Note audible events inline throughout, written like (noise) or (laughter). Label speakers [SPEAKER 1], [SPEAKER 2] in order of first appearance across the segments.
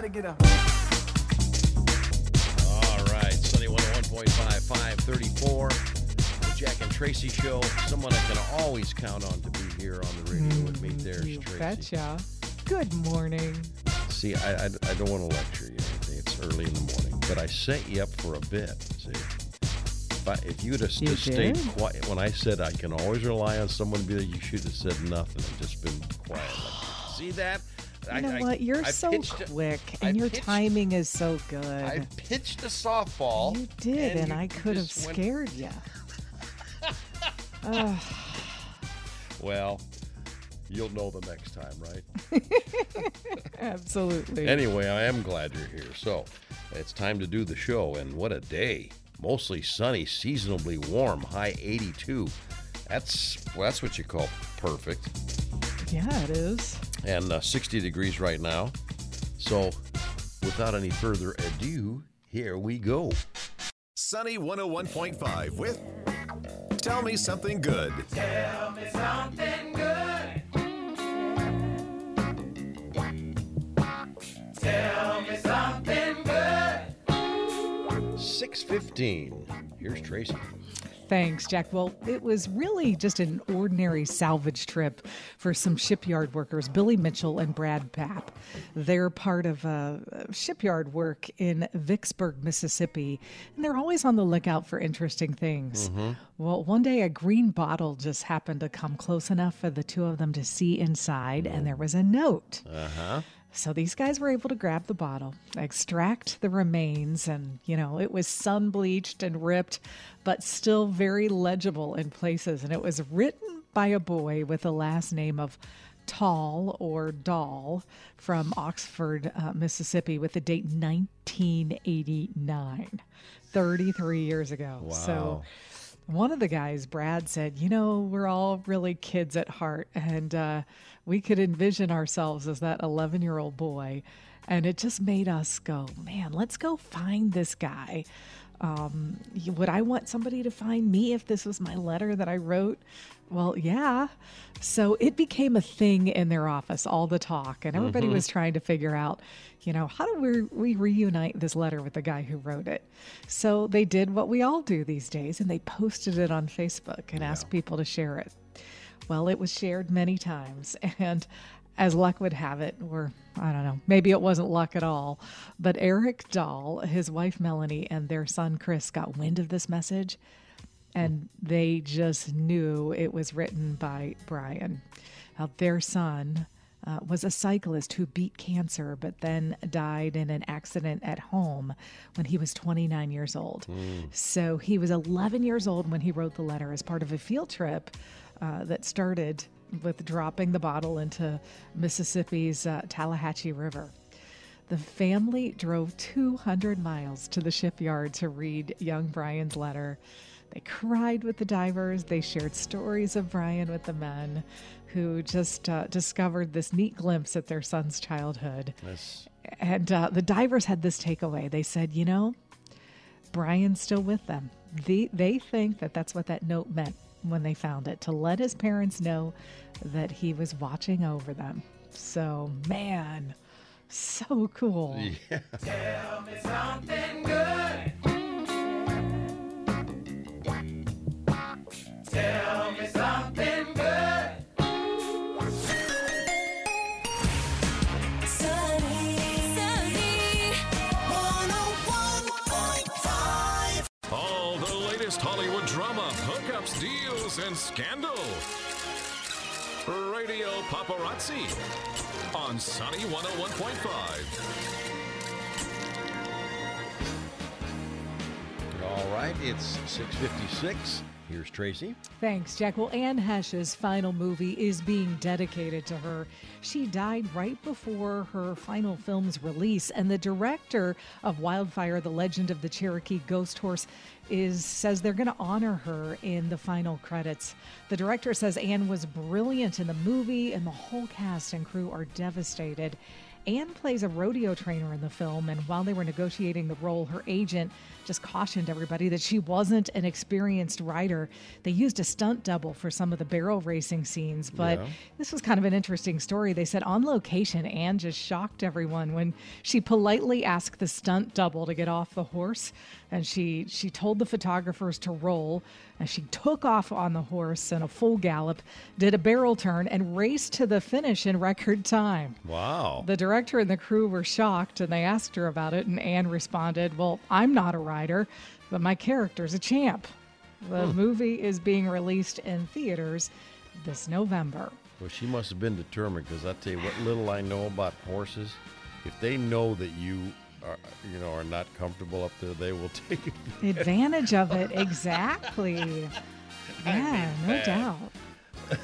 [SPEAKER 1] gotta get up.
[SPEAKER 2] All right, Sunny 101.5, 534. The Jack and Tracy Show. Someone I can always count on to be here on the radio with me. Mm, There's
[SPEAKER 3] You
[SPEAKER 2] Tracy.
[SPEAKER 3] betcha. Good morning.
[SPEAKER 2] See, I, I, I don't want to lecture you anything. It's early in the morning, but I set you up for a bit. See, if, I, if you'd have
[SPEAKER 3] You
[SPEAKER 2] just stayed
[SPEAKER 3] did?
[SPEAKER 2] quiet when I said I can always rely on someone to be there, you should have said nothing and just been quiet. Like, see that?
[SPEAKER 3] You know what? You're so quick, and
[SPEAKER 2] I
[SPEAKER 3] your
[SPEAKER 2] pitched-
[SPEAKER 3] timing is so good.
[SPEAKER 2] I pitched a softball.
[SPEAKER 3] you did, and,
[SPEAKER 2] you
[SPEAKER 3] I could have
[SPEAKER 2] just went-
[SPEAKER 3] scared you. (laughs)
[SPEAKER 2] Well, you'll know the next time, right? (laughs)
[SPEAKER 3] Absolutely.
[SPEAKER 2] Anyway, I am glad you're here. So, it's time to do the show, and what a day! Mostly sunny, seasonably warm, high 82. That's well, that's what you call perfect.
[SPEAKER 3] yeah, it is.
[SPEAKER 2] And uh, 60 degrees right now. So, without any further ado, here we go.
[SPEAKER 4] Sunny 101.5 with Tell Me Something Good. Tell Me Something Good. Tell Me Something Good.
[SPEAKER 2] 615. Here's Tracy.
[SPEAKER 3] Thanks, Jack. Well, it was really just an ordinary salvage trip for some shipyard workers, Billy Mitchell and Brad Papp. They're part of uh, shipyard work in Vicksburg, Mississippi, and they're always on the lookout for interesting things. Well, one day a green bottle just happened to come close enough for the two of them to see inside, and there was a note.
[SPEAKER 2] Uh huh.
[SPEAKER 3] So these guys were able to grab the bottle, extract the remains, and you know, it was sun bleached and ripped, but still very legible in places. And it was written by a boy with the last name of Tall or Doll from Oxford, uh, Mississippi, with the date 1989, 33 years ago. So
[SPEAKER 2] Wow.
[SPEAKER 3] One of the guys, Brad, said, You know, we're all really kids at heart, and uh, we could envision ourselves as that 11 year old boy. And it just made us go, Man, let's go find this guy. Um, would I want somebody to find me if this was my letter that I wrote? Well, yeah. So it became a thing in their office, all the talk, and everybody was trying to figure out, you know, how do we, we reunite this letter with the guy who wrote it? So they did what we all do these days, and they posted it on Facebook and asked people to share it. Well, it was shared many times, (laughs) and as luck would have it, or I don't know, maybe it wasn't luck at all, but Eric Dahl, his wife Melanie, and their son Chris got wind of this message, and they just knew it was written by Brian. Now, their son uh, was a cyclist who beat cancer, but then died in an accident at home when he was 29 years old. So he was 11 years old when he wrote the letter as part of a field trip uh, that started with dropping the bottle into Mississippi's uh, Tallahatchie River. The family drove 200 miles to the shipyard to read young Brian's letter. They cried with the divers. They shared stories of Brian with the men who just uh, discovered this neat glimpse at their son's childhood.
[SPEAKER 2] That's
[SPEAKER 3] And uh, the divers had this takeaway. They said, you know, Brian's still with them. The, they think that that's what that note meant when they found it to let his parents know that he was watching over them. So, man, so cool. (laughs)
[SPEAKER 5] Sunny,
[SPEAKER 4] drama, hookups, deals, and scandal. Radio Paparazzi on Sunny 101.5.
[SPEAKER 2] all right. It's 656. Here's Tracy.
[SPEAKER 3] Thanks, Jack. Well, Anne Heche's final movie is being dedicated to her. She died right before her final film's release, and the director of Wildfire: The Legend of the Cherokee Ghost Horse is says they're going to honor her in the final credits. The director says Anne was brilliant in the movie, and the whole cast and crew are devastated. Anne plays a rodeo trainer in the film, and while they were negotiating the role, her agent just cautioned everybody that she wasn't an experienced rider. They used a stunt double for some of the barrel racing scenes, but
[SPEAKER 2] Yeah.
[SPEAKER 3] this was kind of an interesting story. They said on location, Anne just shocked everyone when she politely asked the stunt double to get off the horse, and she she told the photographers to roll, and she took off on the horse in a full gallop, did a barrel turn, and raced to the finish in record time.
[SPEAKER 2] Wow.
[SPEAKER 3] The director and the crew were shocked and they asked her about it, and Anne responded, Well, I'm not a rider, but my character's a champ. The movie is being released in theaters this November.
[SPEAKER 2] Well, she must have been determined because I tell you what little I know about horses. If they know that you are, you know, are not comfortable up there, they will (laughs) take it.
[SPEAKER 3] Advantage of it, exactly. (laughs) Yeah, no
[SPEAKER 2] bad.
[SPEAKER 3] doubt.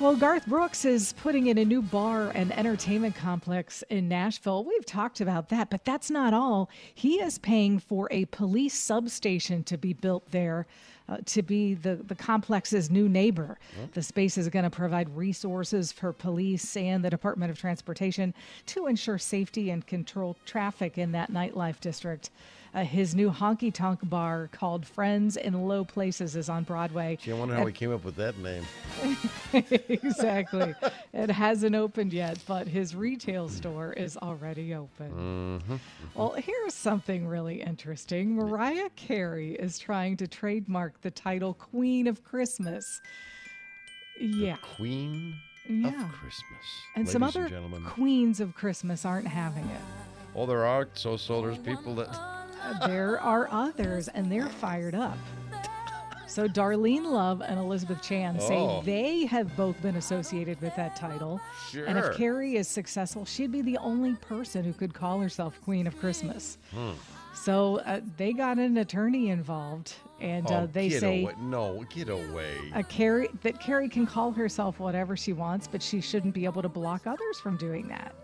[SPEAKER 3] Well, Garth Brooks is putting in a new bar and entertainment complex in Nashville. We've talked about that, but that's not all. He is paying for a police substation to be built there uh, to be the, the complex's new neighbor. The space is going to provide resources for police and the Department of Transportation to ensure safety and control traffic in that nightlife district. Uh, his new honky tonk bar called Friends in Low Places is on Broadway.
[SPEAKER 2] Gee, I wonder how he came up with that name. (laughs)
[SPEAKER 3] exactly. it hasn't opened yet, but his retail store is already open. Well, here's something really interesting. Mariah Carey is trying to trademark the title Queen of Christmas. Yeah.
[SPEAKER 2] Queen
[SPEAKER 3] Yeah.
[SPEAKER 2] of Christmas.
[SPEAKER 3] And
[SPEAKER 2] Ladies
[SPEAKER 3] some other
[SPEAKER 2] and
[SPEAKER 3] queens of Christmas aren't having it.
[SPEAKER 2] Oh, there are so so there's people that
[SPEAKER 3] There are others, and they're fired up. So Darlene Love and Elizabeth Chan say
[SPEAKER 2] Oh.
[SPEAKER 3] they have both been associated with that title.
[SPEAKER 2] Sure.
[SPEAKER 3] And if Carey is successful, she'd be the only person who could call herself Queen of Christmas.
[SPEAKER 2] Hmm.
[SPEAKER 3] So uh, they got an attorney involved, and uh,
[SPEAKER 2] oh,
[SPEAKER 3] they
[SPEAKER 2] get
[SPEAKER 3] say
[SPEAKER 2] away. no, get away.
[SPEAKER 3] a Carey that Carey can call herself whatever she wants, but she shouldn't be able to block others from doing that.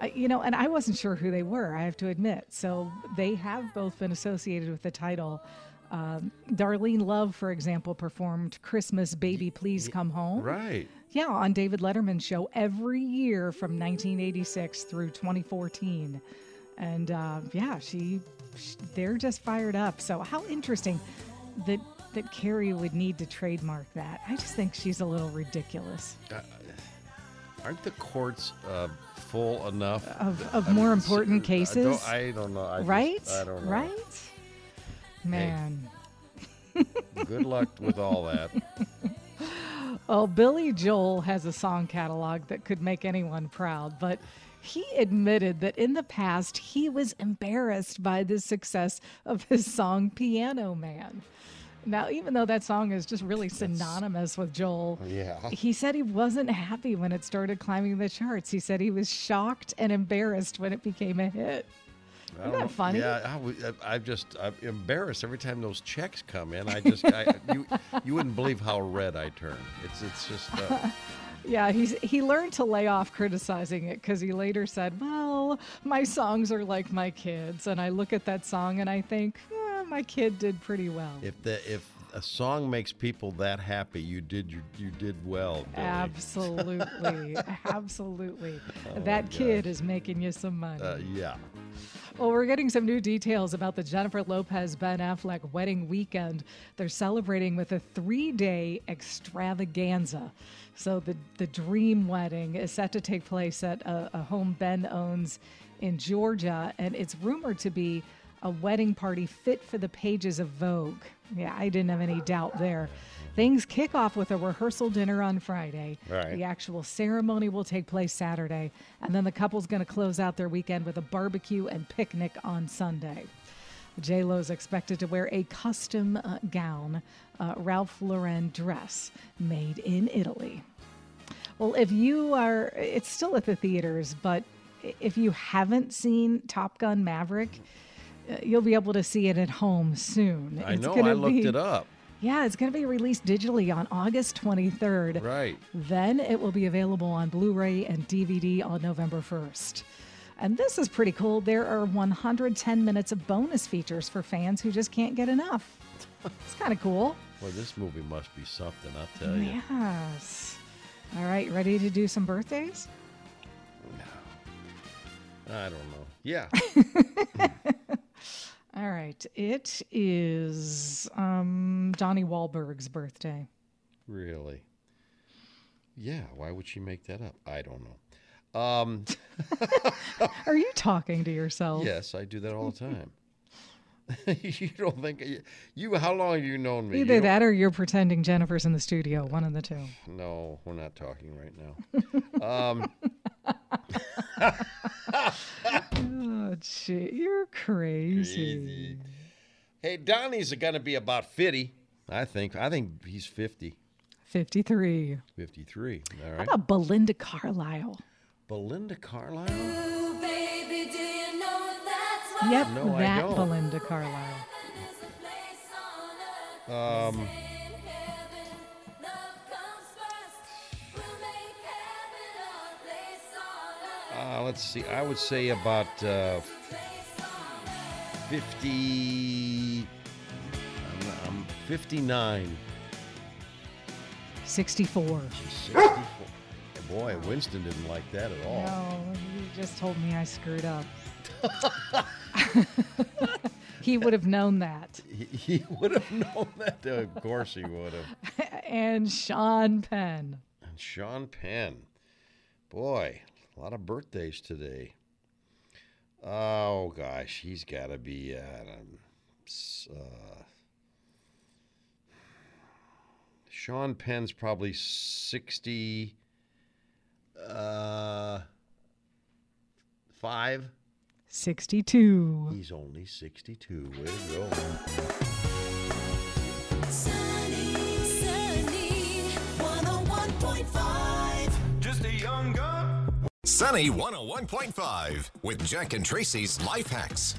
[SPEAKER 3] Uh, you know, and I wasn't sure who they were. I have to admit. So they have both been associated with the title. Um, Darlene Love, for example, performed "Christmas Baby Please Come Home."
[SPEAKER 2] right.
[SPEAKER 3] Yeah, on David Letterman's show every year from 1986 through 2014. And uh, yeah, she, sh they're just fired up. So how interesting that that Carey would need to trademark that. I just think she's a little ridiculous.
[SPEAKER 2] Aren't the courts uh, full enough
[SPEAKER 3] Of, of more
[SPEAKER 2] mean,
[SPEAKER 3] important
[SPEAKER 2] I
[SPEAKER 3] cases,
[SPEAKER 2] don't, I don't know. I just-
[SPEAKER 3] right?
[SPEAKER 2] I don't know.
[SPEAKER 3] Right? Man.
[SPEAKER 2] Good luck with all that. (laughs)
[SPEAKER 3] Well, Billy Joel has a song catalog that could make anyone proud, but he admitted that in the past he was embarrassed by the success of his song Piano Man. Now, even though that song is just really synonymous with Joel,
[SPEAKER 2] Yeah.
[SPEAKER 3] he said he wasn't happy when it started climbing the charts. He said he was shocked and embarrassed when it became a hit. Isn't that funny?
[SPEAKER 2] Yeah, I, I- I'm just I'm embarrassed every time those checks come in. I just I, you you wouldn't believe how red I turn. It's it's just uh, (laughs)
[SPEAKER 3] Yeah, he's he learned to lay off criticizing it because he later said, "Well, my songs are like my kids, and I look at that song and I think eh, my kid did pretty well."
[SPEAKER 2] if the if a song makes people that happy, you did you, you did well. Billy.
[SPEAKER 3] Absolutely, (laughs) absolutely. that kid is making you some money.
[SPEAKER 2] Uh, yeah.
[SPEAKER 3] Well, we're getting some new details about the Jennifer Lopez Ben Affleck wedding weekend. They're celebrating with a three day extravaganza. So, the, the dream wedding is set to take place at a, a home Ben owns in Georgia, and it's rumored to be a wedding party fit for the pages of Vogue. Yeah, I didn't have any doubt there. Things kick off with a rehearsal dinner on Friday.
[SPEAKER 2] Right.
[SPEAKER 3] The actual ceremony will take place Saturday, and then the couple's going to close out their weekend with a barbecue and picnic on Sunday. J Lo's expected to wear a custom uh, gown, uh, Ralph Lauren dress made in Italy. Well, if you are, it's still at the theaters, but if you haven't seen Top Gun Maverick, uh, you'll be able to see it at home soon.
[SPEAKER 2] I
[SPEAKER 3] It's
[SPEAKER 2] know. I looked
[SPEAKER 3] be-
[SPEAKER 2] it up.
[SPEAKER 3] Yeah, it's going to be released digitally on August 23rd.
[SPEAKER 2] Right.
[SPEAKER 3] Then it will be available on Blu ray and DVD on November 1st. And this is pretty cool. There are 110 minutes of bonus features for fans who just can't get enough. (laughs) It's kind of cool.
[SPEAKER 2] Well, this movie must be something. I'll tell you.
[SPEAKER 3] Yes. All right, ready to do some birthdays? No.
[SPEAKER 2] I don't know. Yeah. (laughs)
[SPEAKER 3] All right. It is um, Donnie Wahlberg's birthday.
[SPEAKER 2] really. Yeah. Why would she make that up? I don't know. Um, (laughs)
[SPEAKER 3] Are you talking to yourself?
[SPEAKER 2] yes, I do that all the time. (laughs) you don't think you? How long have you known me?
[SPEAKER 3] Either that or you're pretending Jennifer's in the studio. One of the two. (sighs)
[SPEAKER 2] No, we're not talking right now. (laughs) um,
[SPEAKER 3] Gee, you're crazy.
[SPEAKER 2] Crazy. hey, Donnie's going to be about 50. I think. I think he's 50,
[SPEAKER 3] 53.
[SPEAKER 2] 53. All
[SPEAKER 3] How about Belinda Carlisle?
[SPEAKER 2] Belinda Carlisle.
[SPEAKER 5] Ooh, baby, do you know that's what
[SPEAKER 3] Yep,
[SPEAKER 2] No, I
[SPEAKER 3] that
[SPEAKER 2] don't.
[SPEAKER 3] Belinda Carlisle.
[SPEAKER 5] heaven is a place on earth?
[SPEAKER 2] Um, uh, let's see. I would say about uh,
[SPEAKER 5] Place on earth.
[SPEAKER 2] 50. I'm, I'm 59.
[SPEAKER 3] 64.
[SPEAKER 2] 64. Boy, Winston didn't like that at all.
[SPEAKER 3] No, you just told me I screwed up. (laughs) he would have known that.
[SPEAKER 2] He, he would have known that. Of course, he would have. (laughs)
[SPEAKER 3] And Sean Penn.
[SPEAKER 2] And Sean Penn. Boy, a lot of birthdays today. Oh, gosh. He's got to be at um, uh, Sean Penn's probably 60. Uh, five.
[SPEAKER 3] 62.
[SPEAKER 2] He's only 62. Way to go.
[SPEAKER 5] Sunny 101.5
[SPEAKER 1] with Jack and Tracy's Life Hacks.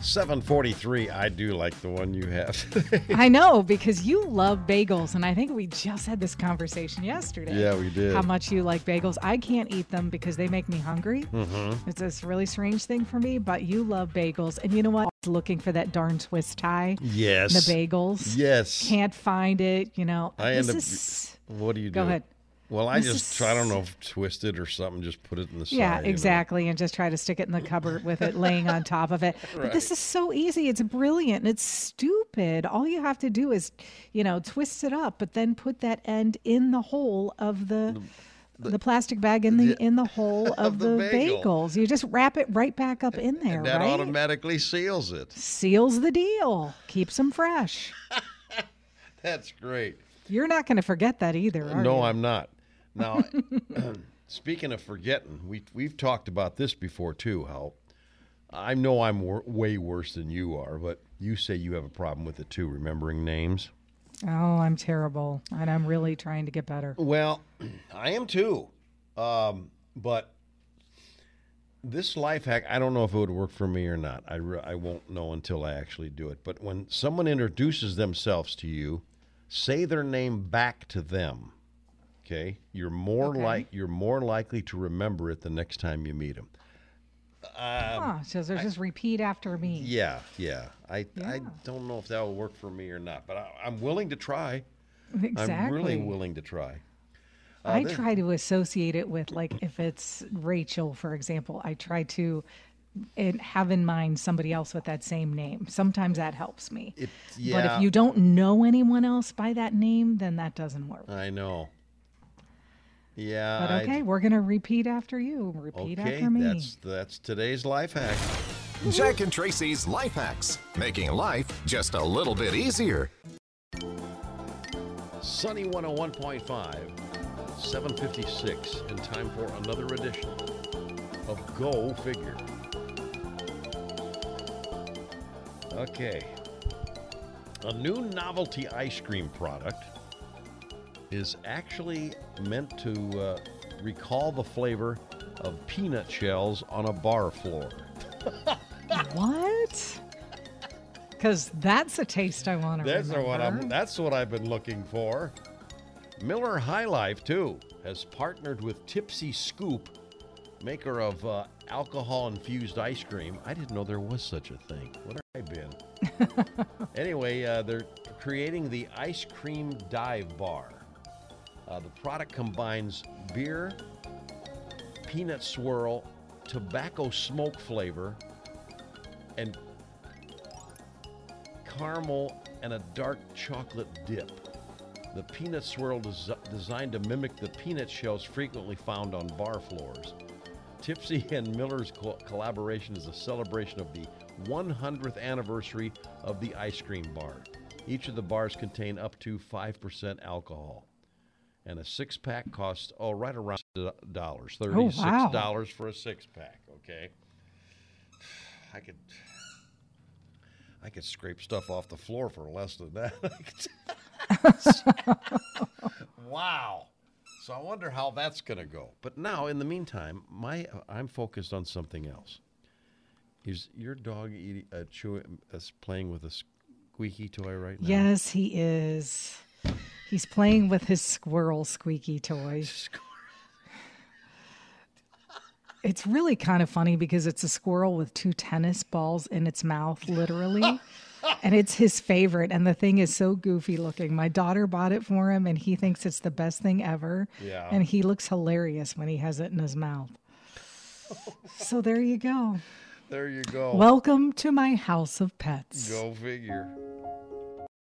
[SPEAKER 2] 743. I do like the one you have. (laughs)
[SPEAKER 3] I know because you love bagels, and I think we just had this conversation yesterday.
[SPEAKER 2] Yeah, we did.
[SPEAKER 3] How much you like bagels. I can't eat them because they make me hungry.
[SPEAKER 2] mm-hmm.
[SPEAKER 3] It's this really strange thing for me, but you love bagels. And you know what? Looking for that darn twist tie,
[SPEAKER 2] Yes.
[SPEAKER 3] the bagels.
[SPEAKER 2] Yes.
[SPEAKER 3] Can't find it, you know.
[SPEAKER 2] I
[SPEAKER 3] this
[SPEAKER 2] end up-
[SPEAKER 3] is-
[SPEAKER 2] What do you do?
[SPEAKER 3] Go ahead.
[SPEAKER 2] Well, I
[SPEAKER 3] This
[SPEAKER 2] just
[SPEAKER 3] is-
[SPEAKER 2] try, I don't know if twist it or something, just put it in the side.
[SPEAKER 3] Yeah,
[SPEAKER 2] you know.
[SPEAKER 3] exactly. And just try to stick it in the cupboard with it laying on top of it. (laughs) But this is so easy. It's brilliant and it's stupid. All you have to do is, you know, twist it up, but then put that end in the hole of the. The, plastic bag in the,
[SPEAKER 2] the-
[SPEAKER 3] in the hole (laughs) of,
[SPEAKER 2] the
[SPEAKER 3] the,
[SPEAKER 2] bagel.
[SPEAKER 3] bagels. You just wrap it right back up in there,
[SPEAKER 2] And that
[SPEAKER 3] right?
[SPEAKER 2] automatically seals it.
[SPEAKER 3] Seals the deal. Keeps them fresh. (laughs)
[SPEAKER 2] That's great.
[SPEAKER 3] You're not going to forget that either, are
[SPEAKER 2] no,
[SPEAKER 3] you?
[SPEAKER 2] I'm not. Now, (clears throat) speaking of forgetting, we we've talked about this before too. How I know I'm wor- way worse than you are, but you say you have a problem with it too, remembering names.
[SPEAKER 3] Oh, I'm terrible, and I'm really trying to get better.
[SPEAKER 2] Well, (clears throat) I am too. Um, but this life hack, I don't know if it would work for me or not. I, re- I won't know until I actually do it. But when someone introduces themselves to you, say their name back to them. Okay, you're more
[SPEAKER 3] Okay.
[SPEAKER 2] like you're more likely to remember it the next time you meet them.
[SPEAKER 3] Um, huh, so there's just repeat after me.
[SPEAKER 2] Yeah, yeah. I I don't know if that will work for me or not, but I, I'm willing to try.
[SPEAKER 3] Exactly.
[SPEAKER 2] I'm really willing to try.
[SPEAKER 3] Uh, I
[SPEAKER 2] this-
[SPEAKER 3] try to associate it with like if it's Rachel, for example, I try to and have in mind somebody else with that same name. Sometimes that helps me.
[SPEAKER 2] It,
[SPEAKER 3] But if you don't know anyone else by that name, then that doesn't work.
[SPEAKER 2] I know. Yeah.
[SPEAKER 3] But
[SPEAKER 2] I-
[SPEAKER 3] okay, we're gonna repeat after you. Repeat
[SPEAKER 2] okay,
[SPEAKER 3] after me.
[SPEAKER 2] that's that's today's life hack.
[SPEAKER 1] Jack and Tracy's Life Hacks, making life just a little bit easier.
[SPEAKER 2] Sunny 101.5, 756, and time for another edition of Go Figure. Okay. A new novelty ice cream product is actually meant to uh, recall the flavor of peanut shells on a bar floor. (laughs)
[SPEAKER 3] What? Because that's a taste I want to
[SPEAKER 2] That's
[SPEAKER 3] remember.
[SPEAKER 2] what I'm. That's what I've been looking for. Miller High Life too has partnered with Tipsy Scoop, maker of uh, alcohol-infused ice cream. I didn't know there was such a thing. What have I been? (laughs) anyway, uh, they're creating the ice cream dive bar. Uh, the product combines beer, peanut swirl, tobacco smoke flavor and caramel and a dark chocolate dip. The peanut swirl is designed to mimic the peanut shells frequently found on bar floors. Tipsy (laughs) and Miller's co- collaboration is a celebration of the 100th anniversary of the ice cream bar. Each of the bars contain up to 5% alcohol. And a six pack costs, oh, right around dollars. $36
[SPEAKER 3] wow.
[SPEAKER 2] for a six pack, okay? I could. I could scrape stuff off the floor for less than that. (laughs) (laughs) wow. So I wonder how that's going to go. But now, in the meantime, my I'm focused on something else. Is your dog eating, uh, chewing, uh, playing with a squeaky toy right now?
[SPEAKER 3] Yes, he is. He's playing with his squirrel squeaky toy. It's really kind of funny because it's a squirrel with two tennis balls in its mouth, literally. (laughs) and it's his favorite. And the thing is so goofy looking. My daughter bought it for him, and he thinks it's the best thing ever.
[SPEAKER 2] Yeah.
[SPEAKER 3] And he looks hilarious when he has it in his mouth. so there you go.
[SPEAKER 2] There you go.
[SPEAKER 3] Welcome to my house of pets.
[SPEAKER 2] Go figure.